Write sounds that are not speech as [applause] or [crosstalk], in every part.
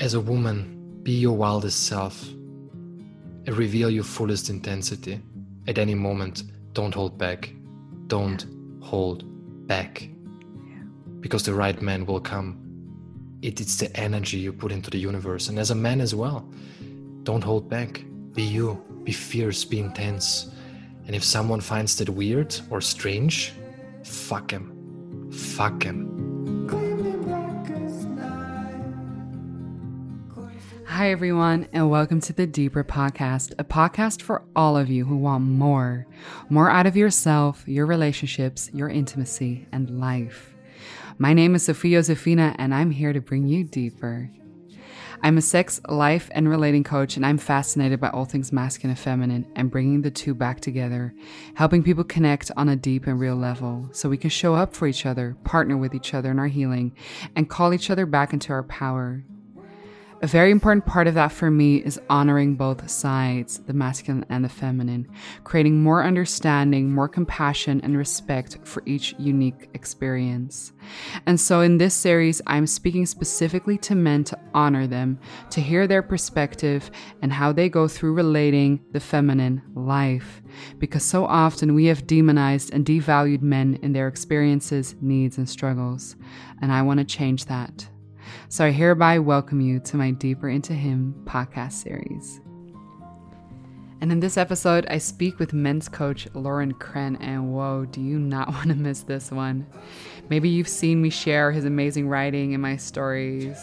As a woman, be your wildest self and reveal your fullest intensity at any moment. Don't hold back. Don't hold back. Because the right man will come. It, it's the energy you put into the universe. And as a man as well, don't hold back. Be you. Be fierce. Be intense. And if someone finds that weird or strange, fuck him. Fuck him. Hi, everyone, and welcome to the Deeper Podcast, a podcast for all of you who want more more out of yourself, your relationships, your intimacy, and life. My name is Sophia Josefina, and I'm here to bring you deeper. I'm a sex, life, and relating coach, and I'm fascinated by all things masculine and feminine and bringing the two back together, helping people connect on a deep and real level so we can show up for each other, partner with each other in our healing, and call each other back into our power. A very important part of that for me is honoring both sides, the masculine and the feminine, creating more understanding, more compassion, and respect for each unique experience. And so in this series, I'm speaking specifically to men to honor them, to hear their perspective and how they go through relating the feminine life. Because so often we have demonized and devalued men in their experiences, needs, and struggles. And I want to change that. So I hereby welcome you to my Deeper Into Him podcast series. And in this episode, I speak with men's coach Lorin Krenn, and whoa, do you not [laughs] want to miss this one? Maybe you've seen me share his amazing writing in my stories,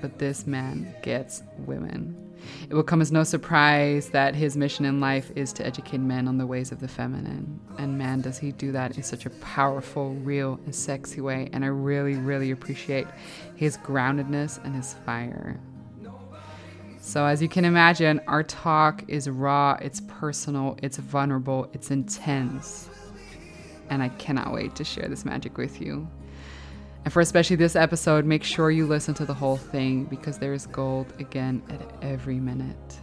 but this man gets women. It will come as no surprise that his mission in life is to educate men on the ways of the feminine. And man, does he do that in such a powerful, real, and sexy way. And I really, really appreciate his groundedness and his fire. So, as you can imagine, our talk is raw, it's personal, it's vulnerable, it's intense. And I cannot wait to share this magic with you. And for especially this episode, make sure you listen to the whole thing because there is gold again at every minute.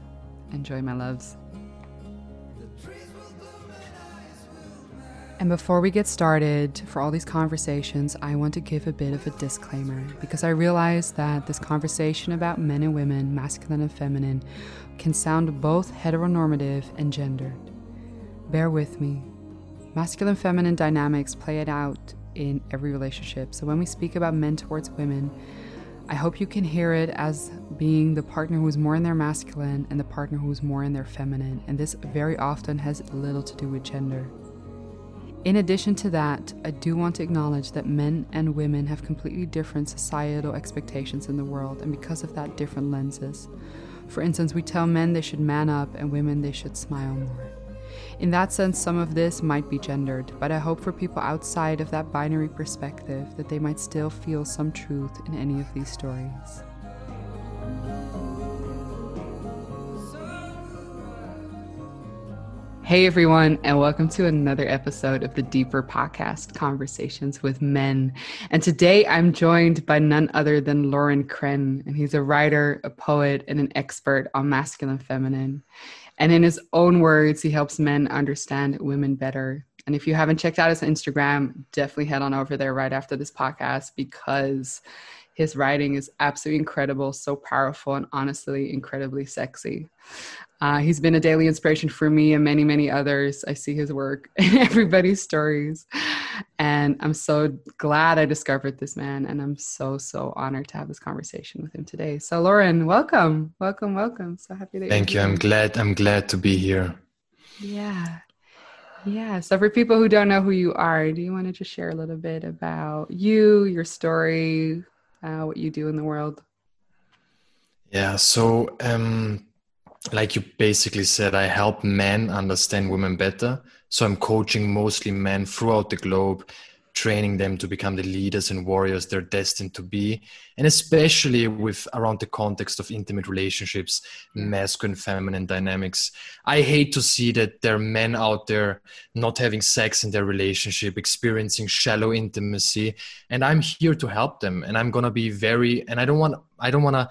Enjoy, my loves. And before we get started, for all these conversations, I want to give a bit of a disclaimer because I realize that this conversation about men and women, masculine and feminine, can sound both heteronormative and gendered. Bear with me. Masculine feminine dynamics play it out in every relationship. So when we speak about men towards women, I hope you can hear it as being the partner who's more in their masculine and the partner who's more in their feminine. And this very often has little to do with gender. In addition to that, I do want to acknowledge that men and women have completely different societal expectations in the world, and because of that, different lenses. For instance, we tell men they should man up and women they should smile more. In that sense, some of this might be gendered, but I hope for people outside of that binary perspective that they might still feel some truth in any of these stories. Hey everyone, and welcome to another episode of the Deeper Podcast Conversations with Men. And today I'm joined by none other than Lorin Krenn, and he's a writer, a poet, and an expert on masculine feminine. And in his own words, he helps men understand women better. And if you haven't checked out his Instagram, definitely head on over there right after this podcast because his writing is absolutely incredible, so powerful, and honestly incredibly sexy. Uh, he's been a daily inspiration for me and many, many others. I see his work [laughs] in everybody's stories. And I'm so glad I discovered this man. And I'm so, so honored to have this conversation with him today. So, Lorin, welcome. Welcome, welcome. So happy that Thank you. I'm glad. I'm glad to be here. Yeah. Yeah. So, for people who don't know who you are, do you want to just share a little bit about you, your story, uh, what you do in the world? Yeah. So, um, like you basically said, I help men understand women better. So I'm coaching mostly men throughout the globe, training them to become the leaders and warriors they're destined to be. And especially with around the context of intimate relationships, masculine, feminine dynamics. I hate to see that there are men out there not having sex in their relationship, experiencing shallow intimacy. And I'm here to help them. And I'm gonna be very, and I don't want, I don't wanna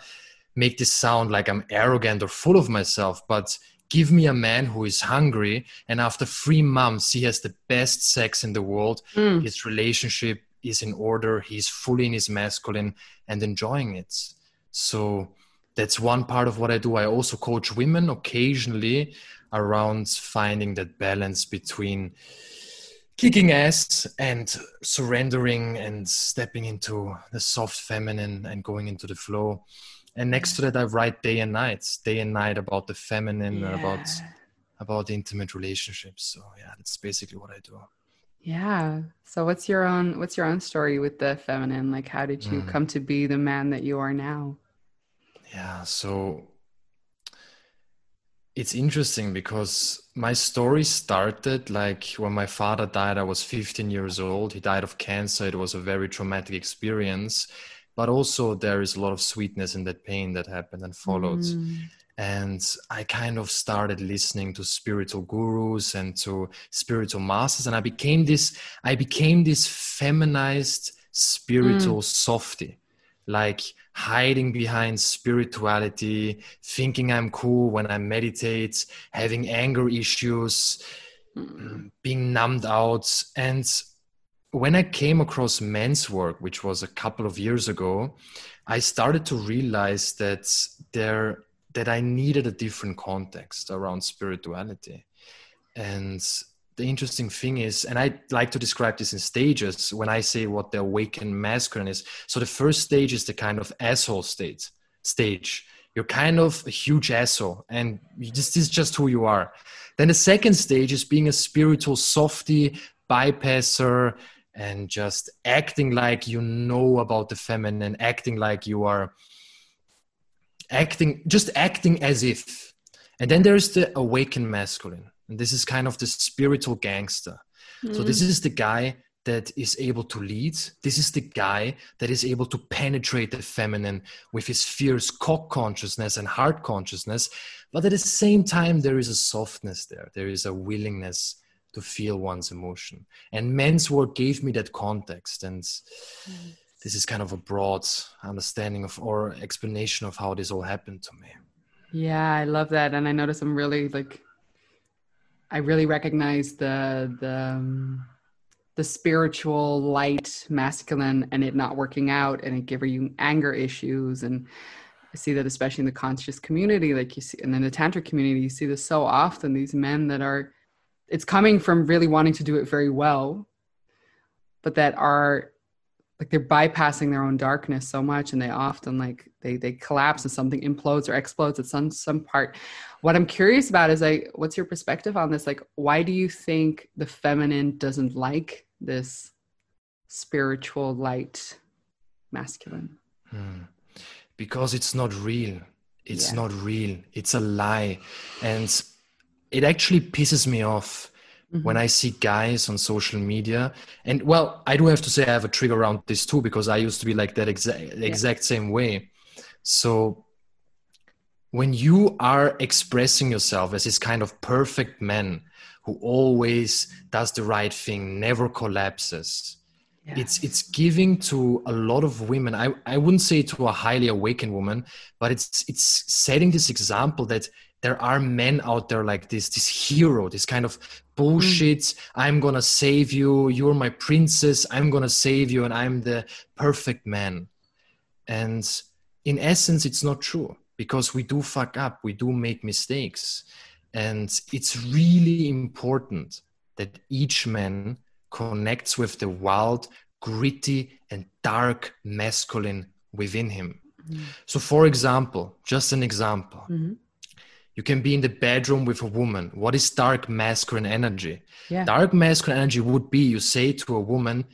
make this sound like I'm arrogant or full of myself, but give me a man who is hungry and after three months he has the best sex in the world. Mm. His relationship is in order. He's fully in his masculine and enjoying it. So that's one part of what I do. I also coach women occasionally around finding that balance between kicking ass and surrendering and stepping into the soft feminine and going into the flow. And next to that, I write day and night, day and night about the feminine yeah. and about about intimate relationships. So yeah, that's basically what I do. Yeah. So what's your own what's your own story with the feminine? Like how did you mm. come to be the man that you are now? Yeah, so it's interesting because my story started like when my father died i was 15 years old he died of cancer it was a very traumatic experience but also there is a lot of sweetness in that pain that happened and followed mm. and i kind of started listening to spiritual gurus and to spiritual masters and i became this i became this feminized spiritual mm. softy like hiding behind spirituality, thinking I'm cool when I meditate, having anger issues, mm. being numbed out. And when I came across men's work, which was a couple of years ago, I started to realize that there that I needed a different context around spirituality. And the interesting thing is, and I like to describe this in stages when I say what the awakened masculine is. So the first stage is the kind of asshole state stage. You're kind of a huge asshole, and just, this is just who you are. Then the second stage is being a spiritual softy, bypasser, and just acting like you know about the feminine, acting like you are acting, just acting as if. And then there's the awakened masculine and this is kind of the spiritual gangster. Mm. So this is the guy that is able to lead. This is the guy that is able to penetrate the feminine with his fierce cock consciousness and heart consciousness. But at the same time, there is a softness there. There is a willingness to feel one's emotion. And men's work gave me that context. And mm. this is kind of a broad understanding of or explanation of how this all happened to me. Yeah, I love that. And I notice I'm really like I really recognize the the um, the spiritual light masculine and it not working out and it giving you anger issues and I see that especially in the conscious community like you see and in the tantric community you see this so often these men that are it's coming from really wanting to do it very well but that are like they're bypassing their own darkness so much and they often like they they collapse and something implodes or explodes at some some part. What i'm curious about is like what's your perspective on this? Like why do you think the feminine doesn't like this spiritual light masculine? Hmm. because it's not real. It's yeah. not real. It's a lie. And it actually pisses me off Mm-hmm. when I see guys on social media. And well, I do have to say I have a trigger around this too because I used to be like that exact yeah. exact same way. So when you are expressing yourself as this kind of perfect man who always does the right thing, never collapses. Yeah. It's it's giving to a lot of women. I, I wouldn't say to a highly awakened woman, but it's it's setting this example that there are men out there like this, this hero, this kind of bullshit. Mm. I'm gonna save you. You're my princess. I'm gonna save you, and I'm the perfect man. And in essence, it's not true because we do fuck up. We do make mistakes, and it's really important that each man connects with the wild, gritty, and dark masculine within him. Mm. So, for example, just an example. Mm-hmm you can be in the bedroom with a woman. What is dark masculine energy? Yeah. Dark masculine energy would be you say to a woman,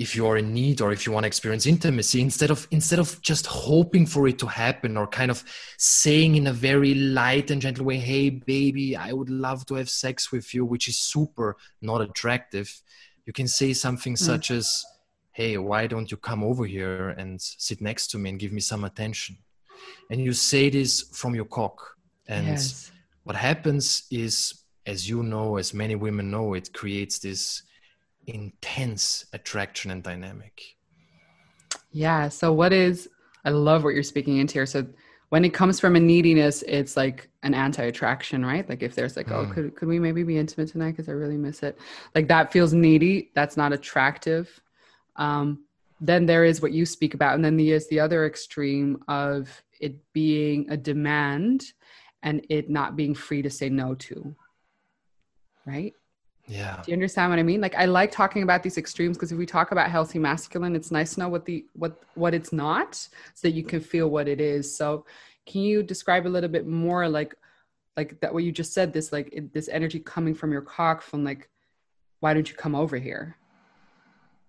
if you are in need or if you want to experience intimacy, instead of instead of just hoping for it to happen or kind of saying in a very light and gentle way, hey baby, I would love to have sex with you, which is super not attractive. You can say something mm. such as, Hey, why don't you come over here and sit next to me and give me some attention? And you say this from your cock. And yes. what happens is as you know as many women know it creates this intense attraction and dynamic. Yeah so what is i love what you're speaking into here. So when it comes from a neediness it's like an anti-attraction right? Like if there's like mm. oh could, could we maybe be intimate tonight? Because i really miss it. Like that feels needy. That's not attractive. Um then there is what you speak about and then there's the other extreme of it being a demand and it not being free to say no to right? Yeah. Do you understand what i mean? Like i like talking about these extremes because if we talk about healthy masculine it's nice to know what the what what it's not so that you can feel what it is. So can you describe a little bit more like like that what you just said this like this energy coming from your cock from like why don't you come over here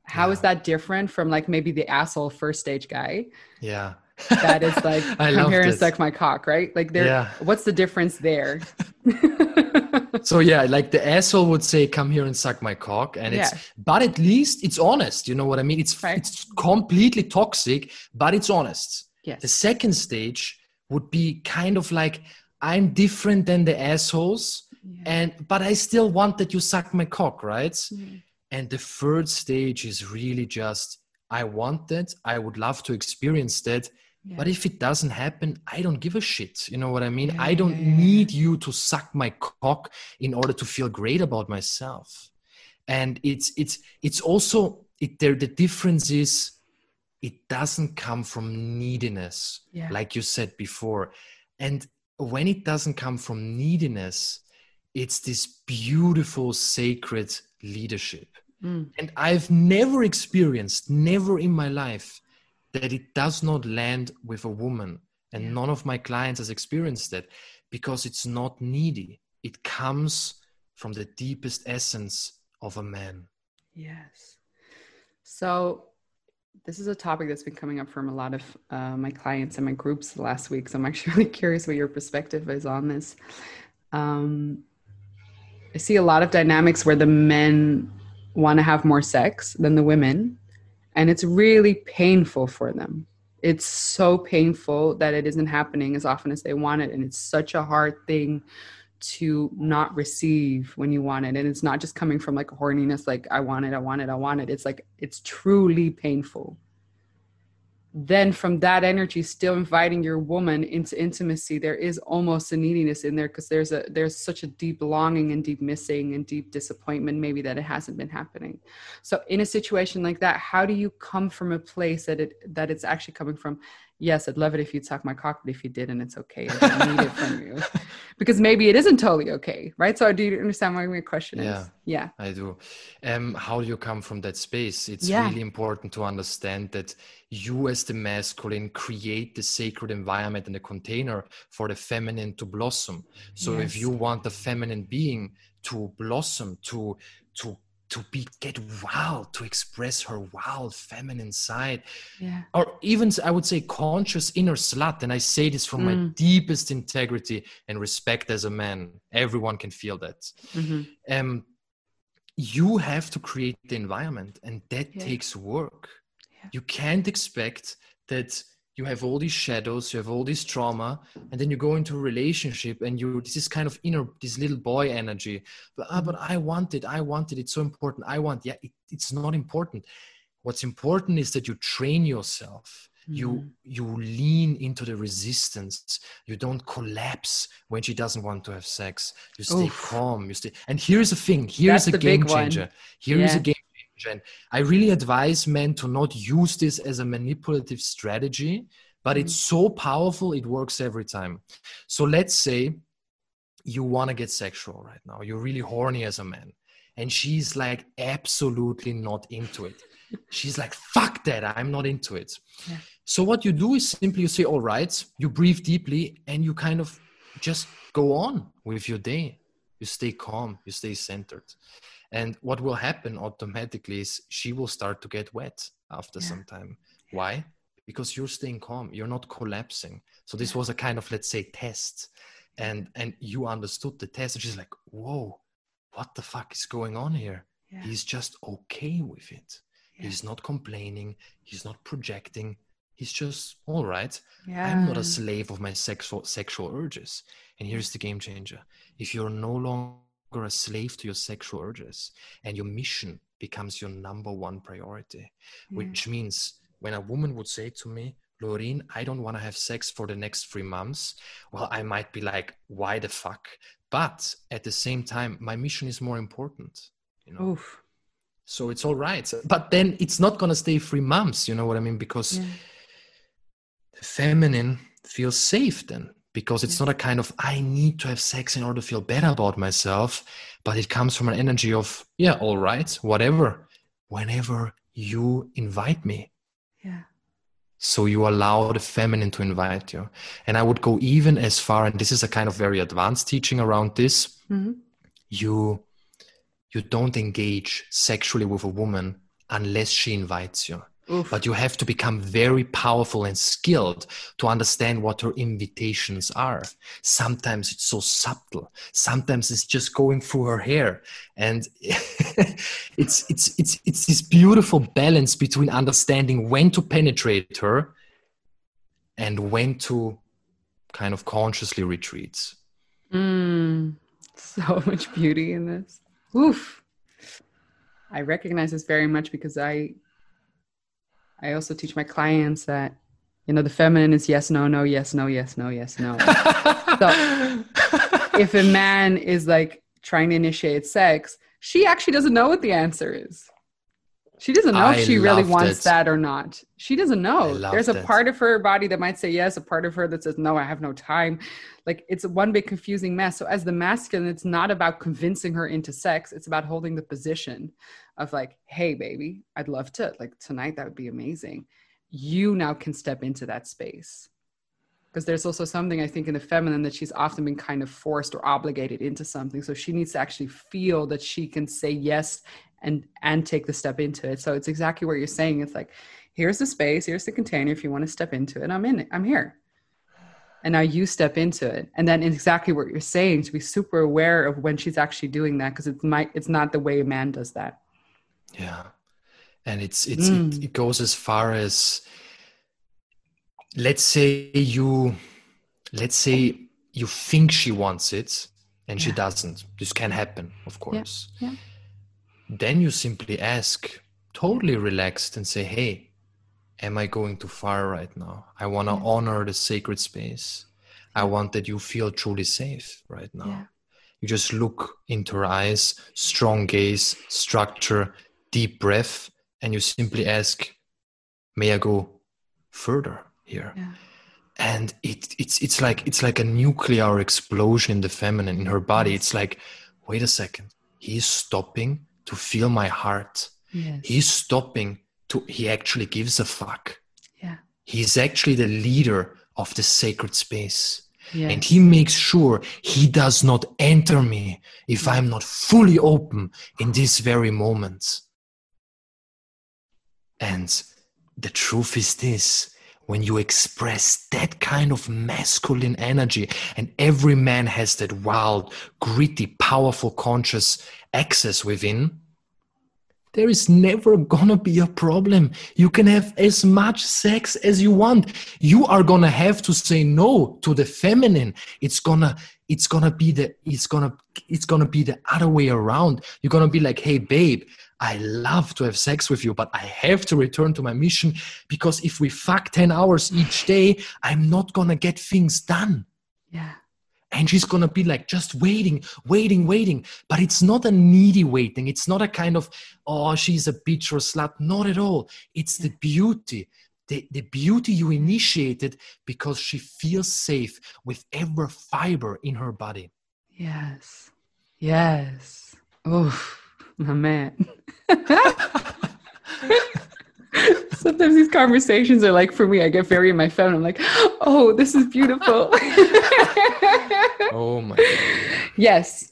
How yeah. is that different from like maybe the asshole first stage guy yeah that is like [laughs] come here and suck my cock right like there yeah. what's the difference there [laughs] so yeah like the asshole would say come here and suck my cock and it's yeah. but at least it's honest you know what i mean it's right. it's completely toxic but it's honest yes. the second stage would be kind of like i'm different than the assholes yeah. and but i still want that you suck my cock right mm-hmm. And the third stage is really just i want that i would love to experience that yeah. But if it doesn't happen, I don't give a shit. You know what I mean? Yeah, I don't yeah, need you to suck my cock in order to feel great about myself. And it's it's it's also it there the difference is it doesn't come from neediness, like you said before. And when it doesn't come from neediness, it's this beautiful sacred leadership. Mm. And I've never experienced, never in my life, that it does not land with a woman and yeah. none of my clients has experienced that because it's not needy it comes from the deepest essence of a man yes so this is a topic that's been coming up from a lot of uh, my clients and my groups the last week so i'm actually [laughs] really curious what your perspective is on this um, i see a lot of dynamics where the men want to have more sex than the women and it's really painful for them. It's so painful that it isn't happening as often as they want it and it's such a hard thing to not receive when you want it and it's not just coming from like horniness like i want it i want it i want it. It's like it's truly painful then from that energy still inviting your woman into intimacy there is almost a neediness in there because there's a there's such a deep longing and deep missing and deep disappointment maybe that it hasn't been happening. So in a situation like that how do you come from a place that it that it's actually coming from yes, I'd love it if you'd suck my cock, but if you didn't, it's okay. I don't need it from you. [laughs] Because maybe it isn't totally okay, right? So do you understand what my question yeah, is? Yeah, I do. Um, how do you come from that space? It's yeah. really important to understand that you as the masculine create the sacred environment and the container for the feminine to blossom. So yes. if you want the feminine being to blossom, to to to be get wild to express her wild feminine side yeah. or even i would say conscious inner slut and i say this from mm. my deepest integrity and respect as a man everyone can feel that mm-hmm. um, you have to create the environment and that yeah. takes work yeah. you can't expect that you have all these shadows you have all this trauma and then you go into a relationship and you this is kind of inner this little boy energy but, ah, but i want it i want it it's so important i want yeah it, it's not important what's important is that you train yourself mm. you mm-hmm. you lean into the resistance you don't collapse when she doesn't want to have sex you stay Oof. calm you stay and here's the thing here's That's a game changer here yeah. is a game and I really advise men to not use this as a manipulative strategy, but it's mm-hmm. so powerful, it works every time. So let's say you want to get sexual right now, you're really horny as a man, and she's like absolutely not into it. [laughs] She's like, fuck that, I'm not into it. Yeah. So what you do is simply you say, all right, you breathe deeply and you kind of just go on with your day. You stay calm, you stay centered. And what will happen automatically is she will start to get wet after yeah. some time. Why? Because you're staying calm, you're not collapsing. So this was a kind of let's say test. And and you understood the test. And she's like, whoa, what the fuck is going on here? Yeah. He's just okay with it. He's not complaining, he's not projecting. He's just all right. Yeah. I'm not a slave of my sexual sexual urges. And here's the game changer. If you're no longer a slave to your sexual urges and your mission becomes your number one priority mm. which means when a woman would say to me Lorin, I don't want to have sex for the next three months. Well, I might be like, why the fuck? But at the same time, my mission is more important. You know, Oof. So it's all right. But then it's not going to stay three months. You know what I mean? Because Yeah. the feminine feels safe then because it's not a kind of I need to have sex in order to feel better about myself, but it comes from an energy of, yeah, all right, whatever, whenever you invite me. Yeah. So you allow the feminine to invite you. And I would go even as far, and this is a kind of very advanced teaching around this. Mhm. You you don't engage sexually with a woman unless she invites you. Oof. But you have to become very powerful and skilled to understand what her invitations are. Sometimes it's so subtle. Sometimes it's just going through her hair. And [laughs] it's it's it's it's this beautiful balance between understanding when to penetrate her and when to kind of consciously retreat. Mm, [laughs] so much beauty in this. Oof. I recognize this very much because I I also teach my clients that you know the feminine is yes no no yes no yes no yes no. [laughs] so if a man is like trying to initiate sex, she actually doesn't know what the answer is. She doesn't know I if she really wants it. that or not. She doesn't know. There's a it. part of her body that might say yes, a part of her that says no, I have no time. Like it's one big confusing mess. So as the masculine, it's not about convincing her into sex. It's about holding the position of like, hey, baby, I'd love to. Like tonight, that would be amazing. You now can step into that space because there's also something I think in the feminine that she's often been kind of forced or obligated into something. So she needs to actually feel that she can say yes and and take the step into it. So it's exactly what you're saying. It's like, here's the space, here's the container. If you want to step into it, I'm in it. I'm here. And now you step into it. And then exactly what you're saying to be super aware of when she's actually doing that because it's my it's not the way a man does that. Yeah. And it's it's Mm. it, it goes as far as let's say you let's say you think she wants it and she Yeah. doesn't. This can happen, of course. yeah. Then you simply ask, totally relaxed, and say, Hey, am I going too far right now? I want to Yeah. honor the sacred space. I want that you feel truly safe right now. Yeah. You just look into her eyes, strong gaze, structure, deep breath, and you simply ask, May I go further here? Yeah. And it, it's it's like it's like a nuclear explosion in the feminine in her body. It's like, wait a second, he's stopping to feel my heart. Yes. He's stopping to he actually gives a fuck. yeah. He's actually the leader of the sacred space. Yeah. And he makes sure he does not enter me if mm. I'm not fully open in this very moment. And the truth is this when you express that kind of masculine energy, and every man has that wild, gritty, powerful, conscious access within, there is never gonna be a problem. You can have as much sex as you want. You are gonna have to say no to the feminine. It's gonna, it's gonna be the, it's gonna, it's gonna be the other way around. You're gonna be like, hey, babe, I love to have sex with you, but I have to return to my mission because if we fuck 10 hours each day, I'm not gonna get things done. yeah. And she's gonna be like just waiting, waiting, waiting. But it's not a needy waiting. It's not a kind of, oh, she's a bitch or slut. Not at all. It's the beauty. The, the beauty you initiated because she feels safe with every fiber in her body. Yes. Yes. Oh, my man. [laughs] Sometimes these conversations are like for me, I get very in my phone. I'm like, oh, this is beautiful. Oh my [laughs] God. yes.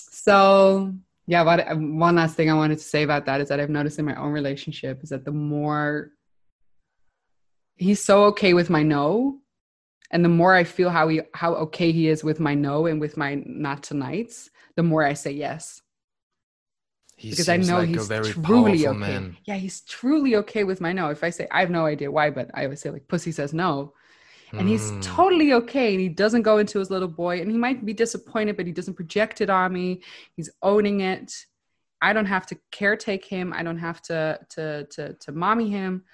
So, yeah, what, one last thing I wanted to say about that is that I've noticed in my own relationship is that the more he's so okay with my no, and the more I feel how he how okay he is with my no and with my not tonight's, the more I say yes. He because I know like he's truly okay. man. Yeah, he's truly okay with my no. If I say I have no idea why, but I always say like pussy says no. And he's Mm. totally okay. And he doesn't go into his little boy. And he might be disappointed, but he doesn't project it on me. He's owning it. I don't have to caretake him. I don't have to to to to mommy him.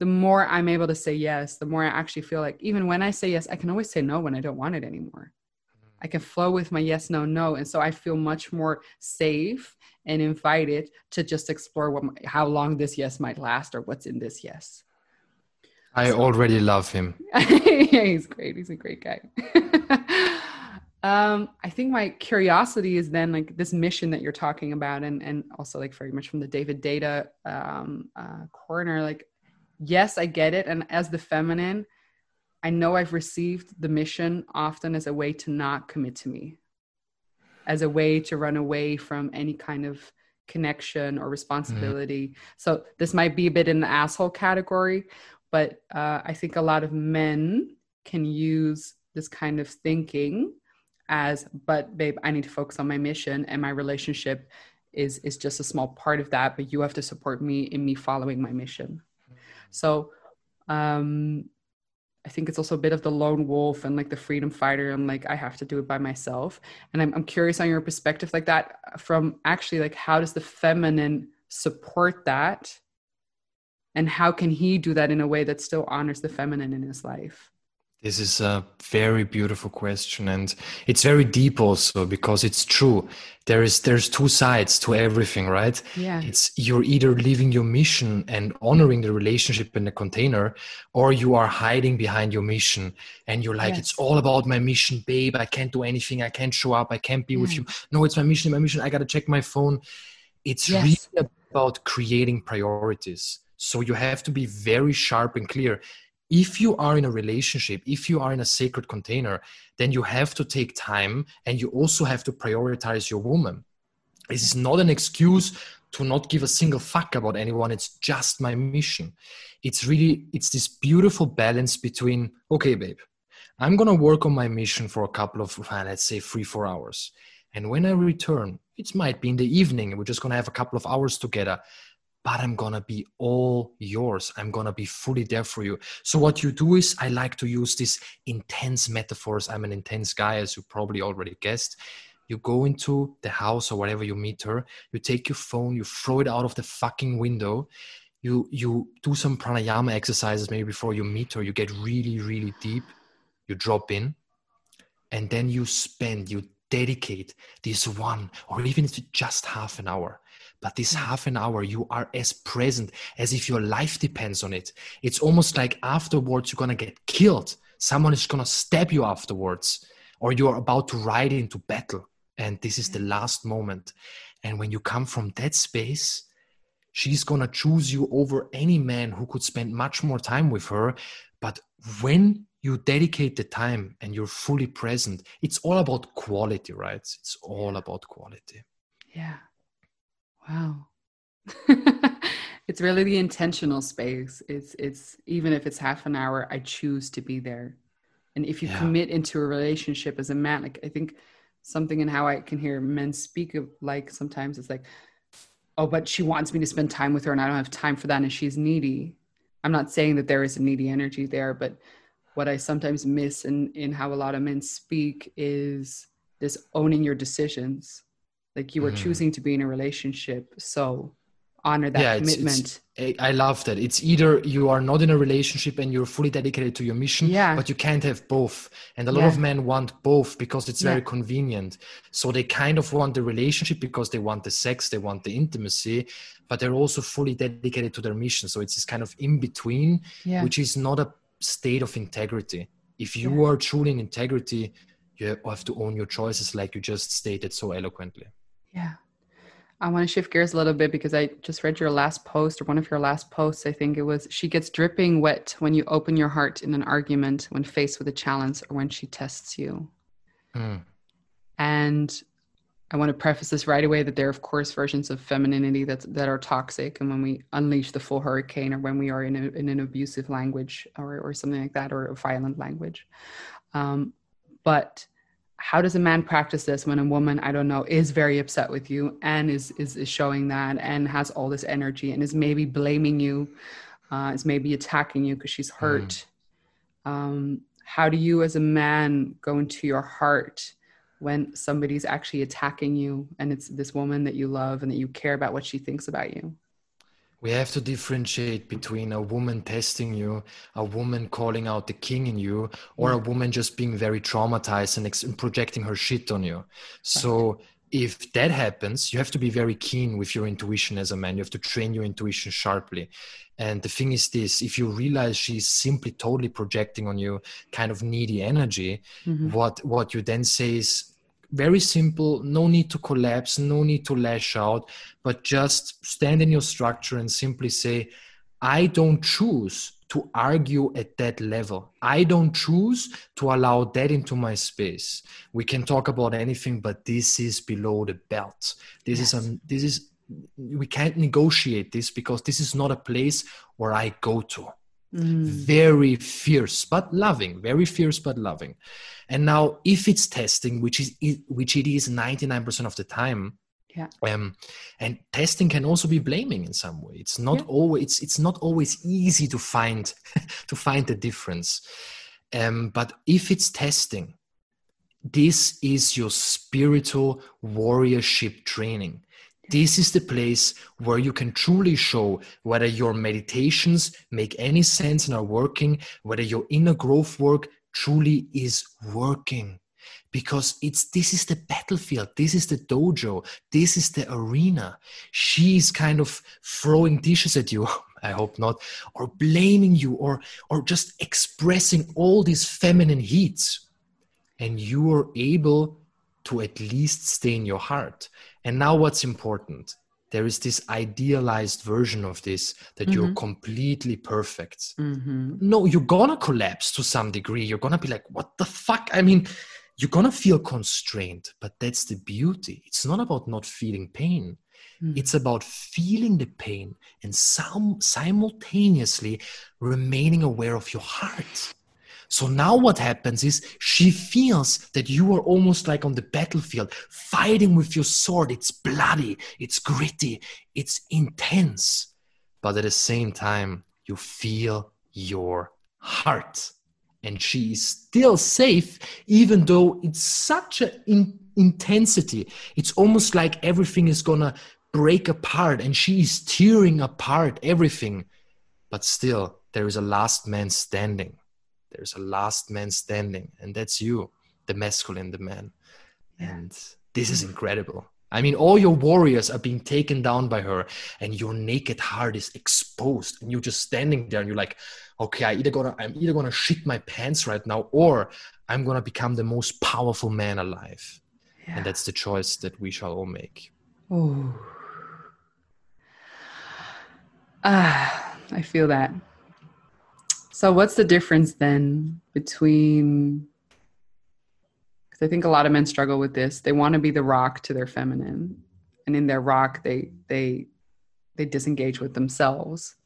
The more I'm able to say yes, the more I actually feel like even when I say yes, I can always say no when I don't want it anymore. I can flow with my yes, no, no. And so I feel much more safe and invited to just explore what, how long this yes might last or what's in this yes. I so, already love him. [laughs] yeah, he's great. He's a great guy. [laughs] um, I think my curiosity is then like this mission that you're talking about, and and also like very much from the David Deida um, uh, corner. Like, yes, I get it, and as the feminine, I know I've received the mission often as a way to not commit to me, as a way to run away from any kind of connection or responsibility. Mm-hmm. So this might be a bit in the asshole category, but uh, I think a lot of men can use this kind of thinking as, but babe, I need to focus on my mission and my relationship is is just a small part of that, but you have to support me in me following my mission. Mm-hmm. So um I think it's also a bit of the lone wolf and like the freedom fighter and like I have to do it by myself. And I'm, I'm curious on your perspective like that from actually like how does the feminine support that? And how can he do that in a way that still honors the feminine in his life? This is a very beautiful question and it's very deep also because it's true. There is there's two sides to everything, right? Yeah. It's you're either living your mission and honoring the relationship in the container, or you are hiding behind your mission and you're like, yes. it's all about my mission, babe. I can't do anything, I can't show up, I can't be yeah. with you. No, it's my mission, my mission, I gotta check my phone. It's yes. really about creating priorities. So you have to be very sharp and clear if you are in a relationship, if you are in a sacred container, then you have to take time and you also have to prioritize your woman. This is not an excuse to not give a single fuck about anyone. It's just my mission. It's really, it's this beautiful balance between, okay, babe, I'm going to work on my mission for a couple of, uh, let's say, three, four hours. And when I return, it might be in the evening. We're just going to have a couple of hours together but I'm gonna be all yours. I'm gonna be fully there for you. So, what you do is, I like to use these intense metaphors. I'm an intense guy, as you probably already guessed. You go into the house or wherever you meet her, you take your phone, you throw it out of the fucking window, you you do some pranayama exercises maybe before you meet her, you get really, really deep, you drop in, and then you spend, you dedicate this one or even if it's just half an hour but this half an hour you are as present as if your life depends on it. It's almost like afterwards you're gonna get killed. Someone is gonna stab you afterwards or you're about to ride into battle. And this is the last moment. And when you come from that space she's gonna choose you over any man who could spend much more time with her. But when you dedicate the time and you're fully present it's all about quality right? It's all about quality. Yeah Wow. [laughs] it's really the intentional space. It's it's even if it's half an hour, I choose to be there. And if you yeah. commit into a relationship as a man, like I think something in how I can hear men speak of like sometimes it's like, oh, but she wants me to spend time with her and I don't have time for that and she's needy. I'm not saying that there is a needy energy there, but what I sometimes miss in in how a lot of men speak is this owning your decisions like you were mm. choosing to be in a relationship so honor that yeah, commitment it's, it's, i love that. It's either you are not in a relationship and you're fully dedicated to your mission yeah. but you can't have both. And a lot yeah. of men want both because it's very yeah. convenient. So they kind of want the relationship because they want the sex they want the intimacy but they're also fully dedicated to their mission. So it's this kind of in between which is not a state of integrity. If you are truly in integrity you have to own your choices like you just stated so eloquently yeah. I want to shift gears a little bit because I just read your last post or one of your last posts. I think it was she gets dripping wet when you open your heart in an argument, when faced with a challenge, or when she tests you. Mm. And I want to preface this right away that there are, of course, versions of femininity that that are toxic, and when we unleash the full hurricane, or when we are in, a, in an abusive language, or or something like that, or a violent language. Um, but how does a man practice this when a woman i don't know is very upset with you and is is, is showing that and has all this energy and is maybe blaming you uh, is maybe attacking you because she's hurt mm. um, how do you as a man go into your heart when somebody's actually attacking you and it's this woman that you love and that you care about what she thinks about you we have to differentiate between a woman testing you, a woman calling out the king in you, or a woman just being very traumatized and, ex- projecting her shit on you. So if that happens, you have to be very keen with your intuition as a man. You have to train your intuition sharply. And the thing is this if you realize she's simply totally projecting on you kind of needy energy, mm-hmm. what what you then say is very simple, no need to collapse, no need to lash out, but just stand in your structure and simply say, I don't choose to argue at that level. I don't choose to allow that into my space. We can talk about anything, but this is below the belt. This yes. is a, this is we can't negotiate this because this is not a place where I go to. Mm. Very fierce but loving, very fierce but loving. And now, if it's testing, which is which it is ninety nine percent of the time, yeah. Um, and testing can also be blaming in some way. It's not yeah. always it's, it's not always easy to find [laughs] to find the difference. Um, but if it's testing, this is your spiritual warriorship training. This is the place where you can truly show whether your meditations make any sense and are working, whether your inner growth work truly is working. Because it's this is the battlefield, this is the dojo, this is the arena. She's kind of throwing dishes at you, [laughs] I hope not, or blaming you, or or just expressing all these feminine heats. And you are able to at least stay in your heart. And now, what's important? There is this idealized version of this that mm-hmm. you're completely perfect. Mm-hmm. No, you're gonna collapse to some degree. You're gonna be like, what the fuck? I mean, you're gonna feel constrained, but that's the beauty. It's not about not feeling pain. Mm-hmm. It's about feeling the pain and some simultaneously remaining aware of your heart. So now what happens is she feels that you are almost like on the battlefield, fighting with your sword. It's bloody, it's gritty, it's intense. But at the same time, you feel your heart. And she is still safe, even though it's such an in- intensity. It's almost like everything is gonna break apart and she is tearing apart everything. But still, there is a last man standing there's a last man standing and that's you the masculine the man. Yeah. and this is incredible. I mean all your warriors are being taken down by her and your naked heart is exposed and you're just standing there and you're like okay i either gonna i'm either gonna shit my pants right now or i'm gonna become the most powerful man alive. Yeah. and that's the choice that we shall all make. Oh ah i feel that so, what's the difference then between? Because I think a lot of men struggle with this. They want to be the rock to their feminine, and in their rock, they they they disengage with themselves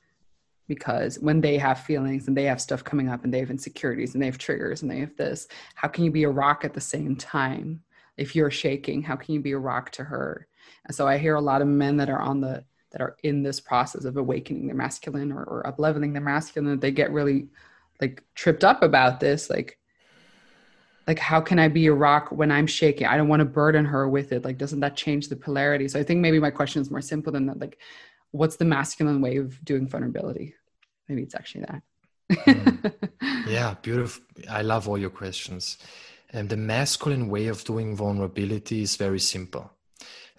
because when they have feelings and they have stuff coming up and they have insecurities and they have triggers and they have this, how can you be a rock at the same time? If you're shaking, how can you be a rock to her? And so I hear a lot of men that are on the that are in this process of awakening their masculine or, or up leveling their masculine they get really like tripped up about this like like how can i be a rock when i'm shaking? I don't want to burden her with it. Like doesn't that change the polarity? So i think maybe my question is more simple than that like what's the masculine way of doing vulnerability? Maybe it's actually that. Mm. [laughs] yeah beautiful i love all your questions. And the masculine way of doing vulnerability is very simple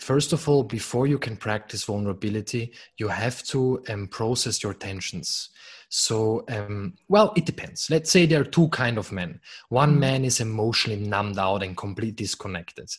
First of all, before you can practice vulnerability, you have to um, process your tensions. So, um, well, it depends. Let's say there are two kind of men. One mm. man is emotionally numbed out and completely disconnected.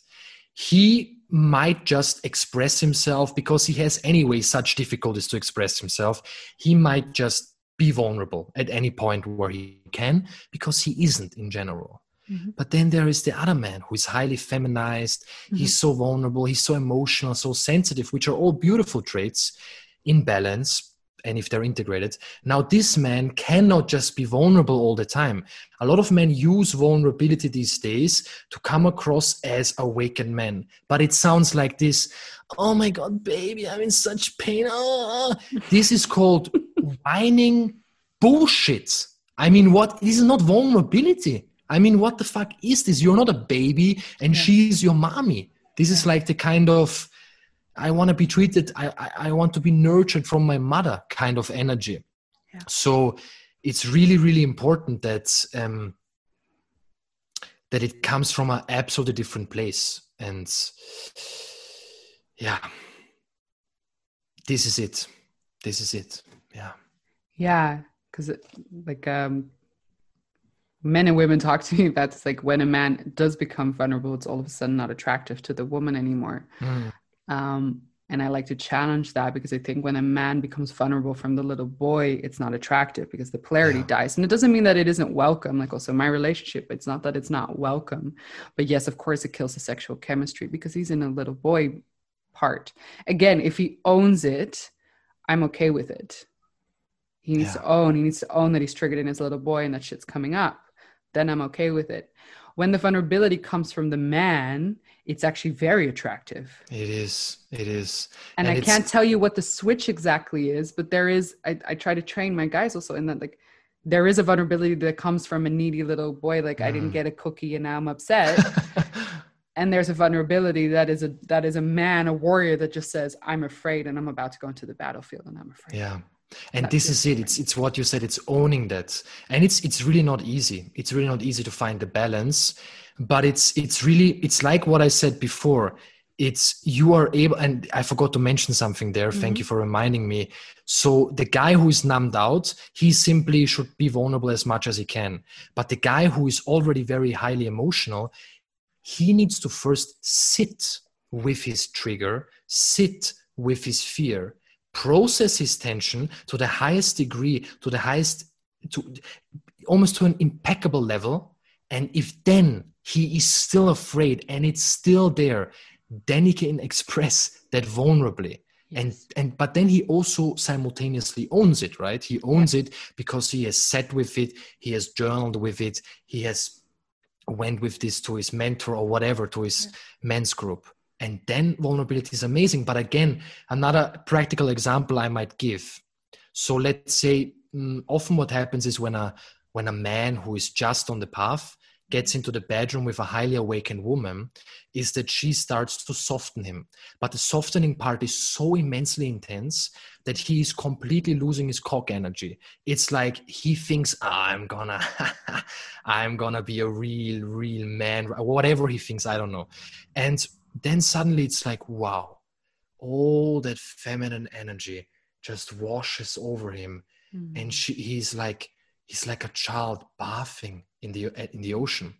He might just express himself because he has anyway such difficulties to express himself. He might just be vulnerable at any point where he can because he isn't in general. Mm-hmm. But then there is the other man who is highly feminized. Mm-hmm. He's so vulnerable. He's so emotional, so sensitive, which are all beautiful traits in balance. And if they're integrated, now this man cannot just be vulnerable all the time. A lot of men use vulnerability these days to come across as awakened men. But it sounds like this Oh my God, baby, I'm in such pain. Oh. [laughs] This is called whining bullshit. I mean, what? This is not vulnerability I mean, what the fuck is this? You're not a baby and yeah. she's your mommy. This is like the kind of I want to be treated. I, I, I want to be nurtured from my mother kind of energy. Yeah. So it's really, really important that um, that it comes from an absolutely different place. And yeah, this is it. This is it. Yeah. Yeah, because like um, men and women talk to me [laughs] that's like when a man does become vulnerable, it's all of a sudden not attractive to the woman anymore. Mm. Um, and I like to challenge that because I think when a man becomes vulnerable from the little boy, it's not attractive because the polarity Yeah. dies. And it doesn't mean that it isn't welcome. Like also my relationship, it's not that it's not welcome. But yes, of course, it kills the sexual chemistry because he's in a little boy part. Again, if he owns it, I'm okay with it. He needs Yeah. to own, he needs to own that he's triggered in his little boy and that shit's coming up. Then I'm okay with it. When the vulnerability comes from the man, it's actually very attractive It is. It is. and, I can't tell you what the switch exactly is, but there is. I, I try to train my guys also in that like there is a vulnerability that comes from a needy little boy, like I didn't Mm. get a cookie and now I'm upset. [laughs] and there's a vulnerability that is a that is a man, a warrior that just says I'm afraid and I'm about to go into the battlefield and I'm afraid. yeah and this is it. it's it's what you said. It's owning that. And it's it's really not easy. It's really not easy to find the balance. But it's it's really it's like what i said before. It's you are able and i forgot to mention something there. Thank mm-hmm. you for reminding me. So the guy who is numbed out he simply should be vulnerable as much as he can. But the guy who is already very highly emotional he needs to first sit with his trigger sit with his fear process his tension to the highest degree to the highest to almost to an impeccable level. And if then he is still afraid and it's still there then he can [laughs] express that vulnerably. And Yes. and but then he also simultaneously owns it right? He owns it because he has sat with it he has journaled with it he has went with this to his mentor or whatever to his men's group and then vulnerability is amazing but again another practical example i might give. So let's say mm, often what happens is when a when a man who is just on the path gets into the bedroom with a highly awakened woman is that she starts to soften him. But the softening part is so immensely intense that he is completely losing his cock energy. It's like he thinks "Ah, i'm gonna [laughs] i'm gonna be a real real man whatever he thinks i don't know. And then suddenly it's like wow all that feminine energy just washes over him. Mm. and she, he's like he's like a child bathing in the in the ocean.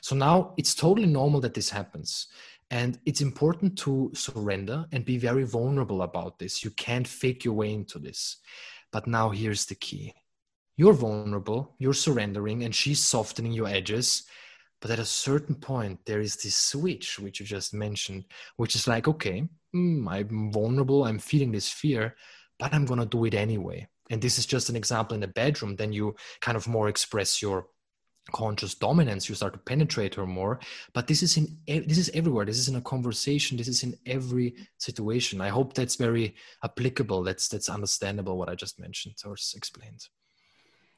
So now it's totally normal that this happens. And it's important to surrender and be very vulnerable about this. You can't fake your way into this. But now here's the key. You're vulnerable you're surrendering and she's softening your edges but at a certain point there is this switch which you just mentioned which is like okay mm, i'm vulnerable i'm feeling this fear but i'm going to do it anyway and this is just an example in the bedroom then you kind of more express your conscious dominance you start to penetrate her more but this is in this is everywhere this is in a conversation this is in every situation i hope that's very applicable that's that's understandable what i just mentioned or explained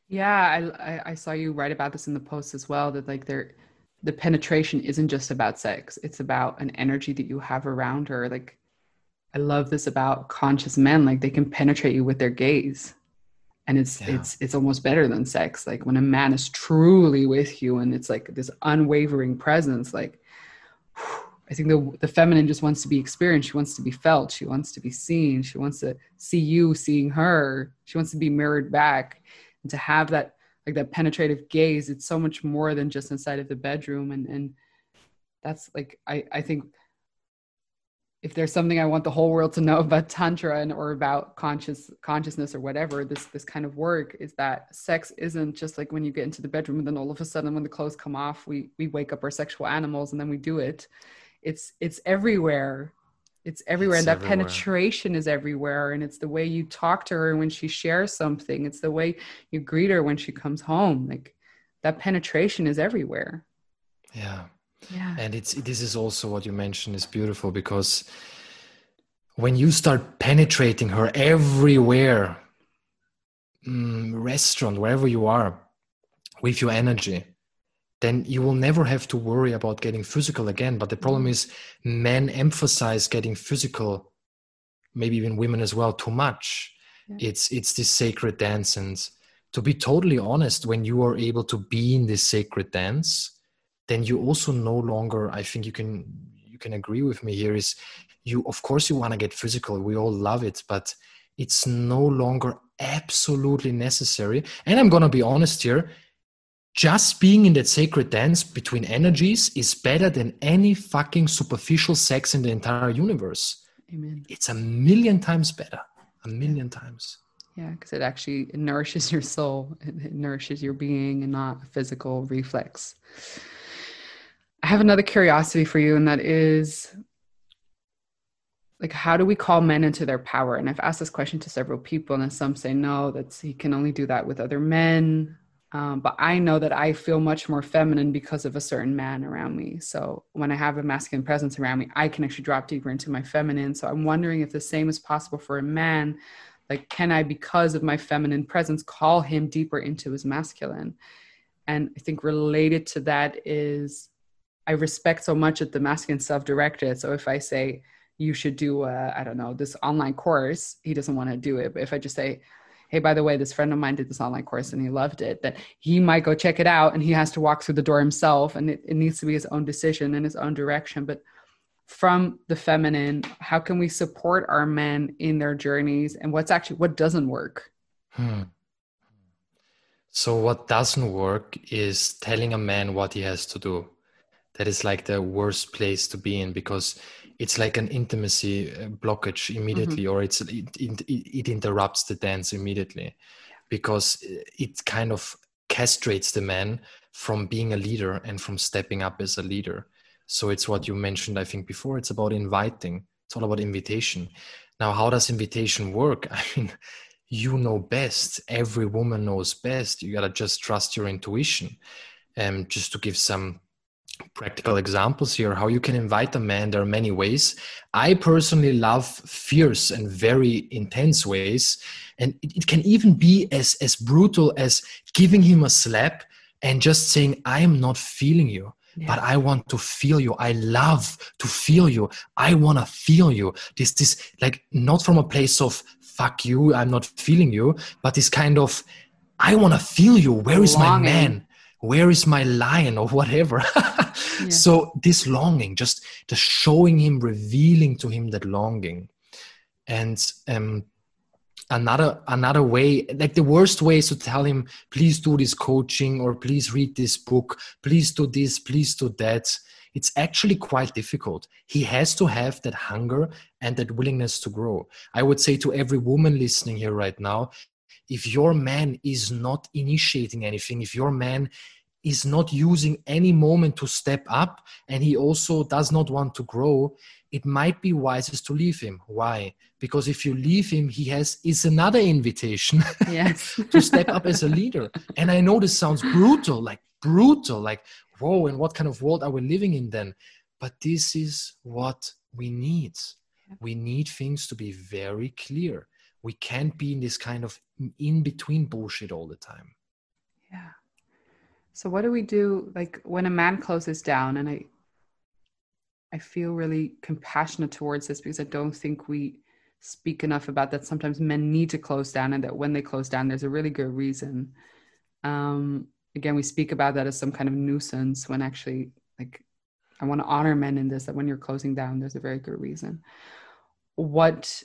Yeah, I I saw you write about this in the post as well. That like there, the penetration isn't just about sex; it's about an energy that you have around her. Like, I love this about conscious men. Like they can penetrate you with their gaze, and it's Yeah. it's it's almost better than sex. Like when a man is truly with you, and it's like this unwavering presence. Like, [sighs] I think the the feminine just wants to be experienced. She wants to be felt. She wants to be seen. She wants to see you seeing her. She wants to be mirrored back and to have that like that penetrative gaze it's so much more than just inside of the bedroom. And and that's like i i think if there's something i want the whole world to know about tantra and or about conscious consciousness or whatever this this kind of work is that sex isn't just like when you get into the bedroom and then all of a sudden when the clothes come off we we wake up our sexual animals and then we do it. It's it's everywhere it's everywhere It's and that everywhere. penetration is everywhere and it's the way you talk to her when she shares something. It's the way you greet her when she comes home. Like that penetration is everywhere. Yeah. Yeah. And it's this is also what you mentioned is beautiful because when you start penetrating her everywhere mm, restaurant wherever you are with your energy then you will never have to worry about getting physical again. But the problem is men emphasize getting physical maybe even women as well too much. Yeah. it's it's this sacred dance. And to be totally honest when you are able to be in this sacred dance then you also no longer i think you can you can agree with me here is you of course you want to get physical. We all love it but it's no longer absolutely necessary. And i'm to be honest here just being in that sacred dance between energies is better than any fucking superficial sex in the entire universe. Amen. It's a million times better. A million times. Yeah, because it actually nourishes your soul, it, it nourishes your being and not a physical reflex. I have another curiosity for you, and that is like how do we call men into their power and i've asked this question to several people and some say no that's he can only do that with other men um, but I know that I feel much more feminine because of a certain man around me. So when I have a masculine presence around me, I can actually drop deeper into my feminine. So I'm wondering if the same is possible for a man. Like, can I, because of my feminine presence, call him deeper into his masculine? And I think related to that is I respect so much that the masculine self directed. So if I say, you should do, I don't know, this online course, he doesn't want to do it. But if I just say, hey, by the way, this friend of mine did this online course and he loved it, that he might go check it out and he has to walk through the door himself and it, it needs to be his own decision and his own direction. But from the feminine, how can we support our men in their journeys and what's actually what doesn't work? Hmm. So, what doesn't work is telling a man what he has to do. That is like the worst place to be in because it's like an intimacy uh, blockage immediately mm-hmm. or it's it, it, it, interrupts the dance immediately because it kind of castrates the man from being a leader and from stepping up as a leader. So it's what you mentioned i think before. It's about inviting. It's all about invitation. Now how does invitation work? [laughs] I mean you know best. Every woman knows best. You gotta just trust your intuition. And um, just to give some practical examples here how you can invite a man. There are many ways. I personally love fierce and very intense ways and it, it, can even be as as brutal as giving him a slap and just saying i am not feeling you yeah. but i want to feel you. I love to feel you. I want to feel you. This this like not from a place of fuck you i'm not feeling you but this kind of i want to feel you. Where is Longing. my man where is my lion or whatever? [laughs] Yeah. so this longing just just showing him revealing to him that longing. And um another another way like the worst way is to tell him please do this coaching or please read this book. Please do this please do that. It's actually quite difficult. He has to have that hunger and that willingness to grow. I would say to every woman listening here right now if your man is not initiating anything, if your man is not using any moment to step up and he also does not want to grow, it might be wisest to leave him. Why? Because if you leave him, he has is another invitation [laughs] yes. to step up as a leader. And I know this sounds brutal, like brutal, like whoa, and what kind of world are we living in then? But this is what we need. We need things to be very clear we can't be in this kind of in between bullshit all the time. Yeah. So what do we do like when a man closes down and i i feel really compassionate towards this because i don't think we speak enough about that sometimes men need to close down and that when they close down there's a really good reason. Um again we speak about that as some kind of nuisance when actually like i want to honor men in this that when you're closing down there's a very good reason. What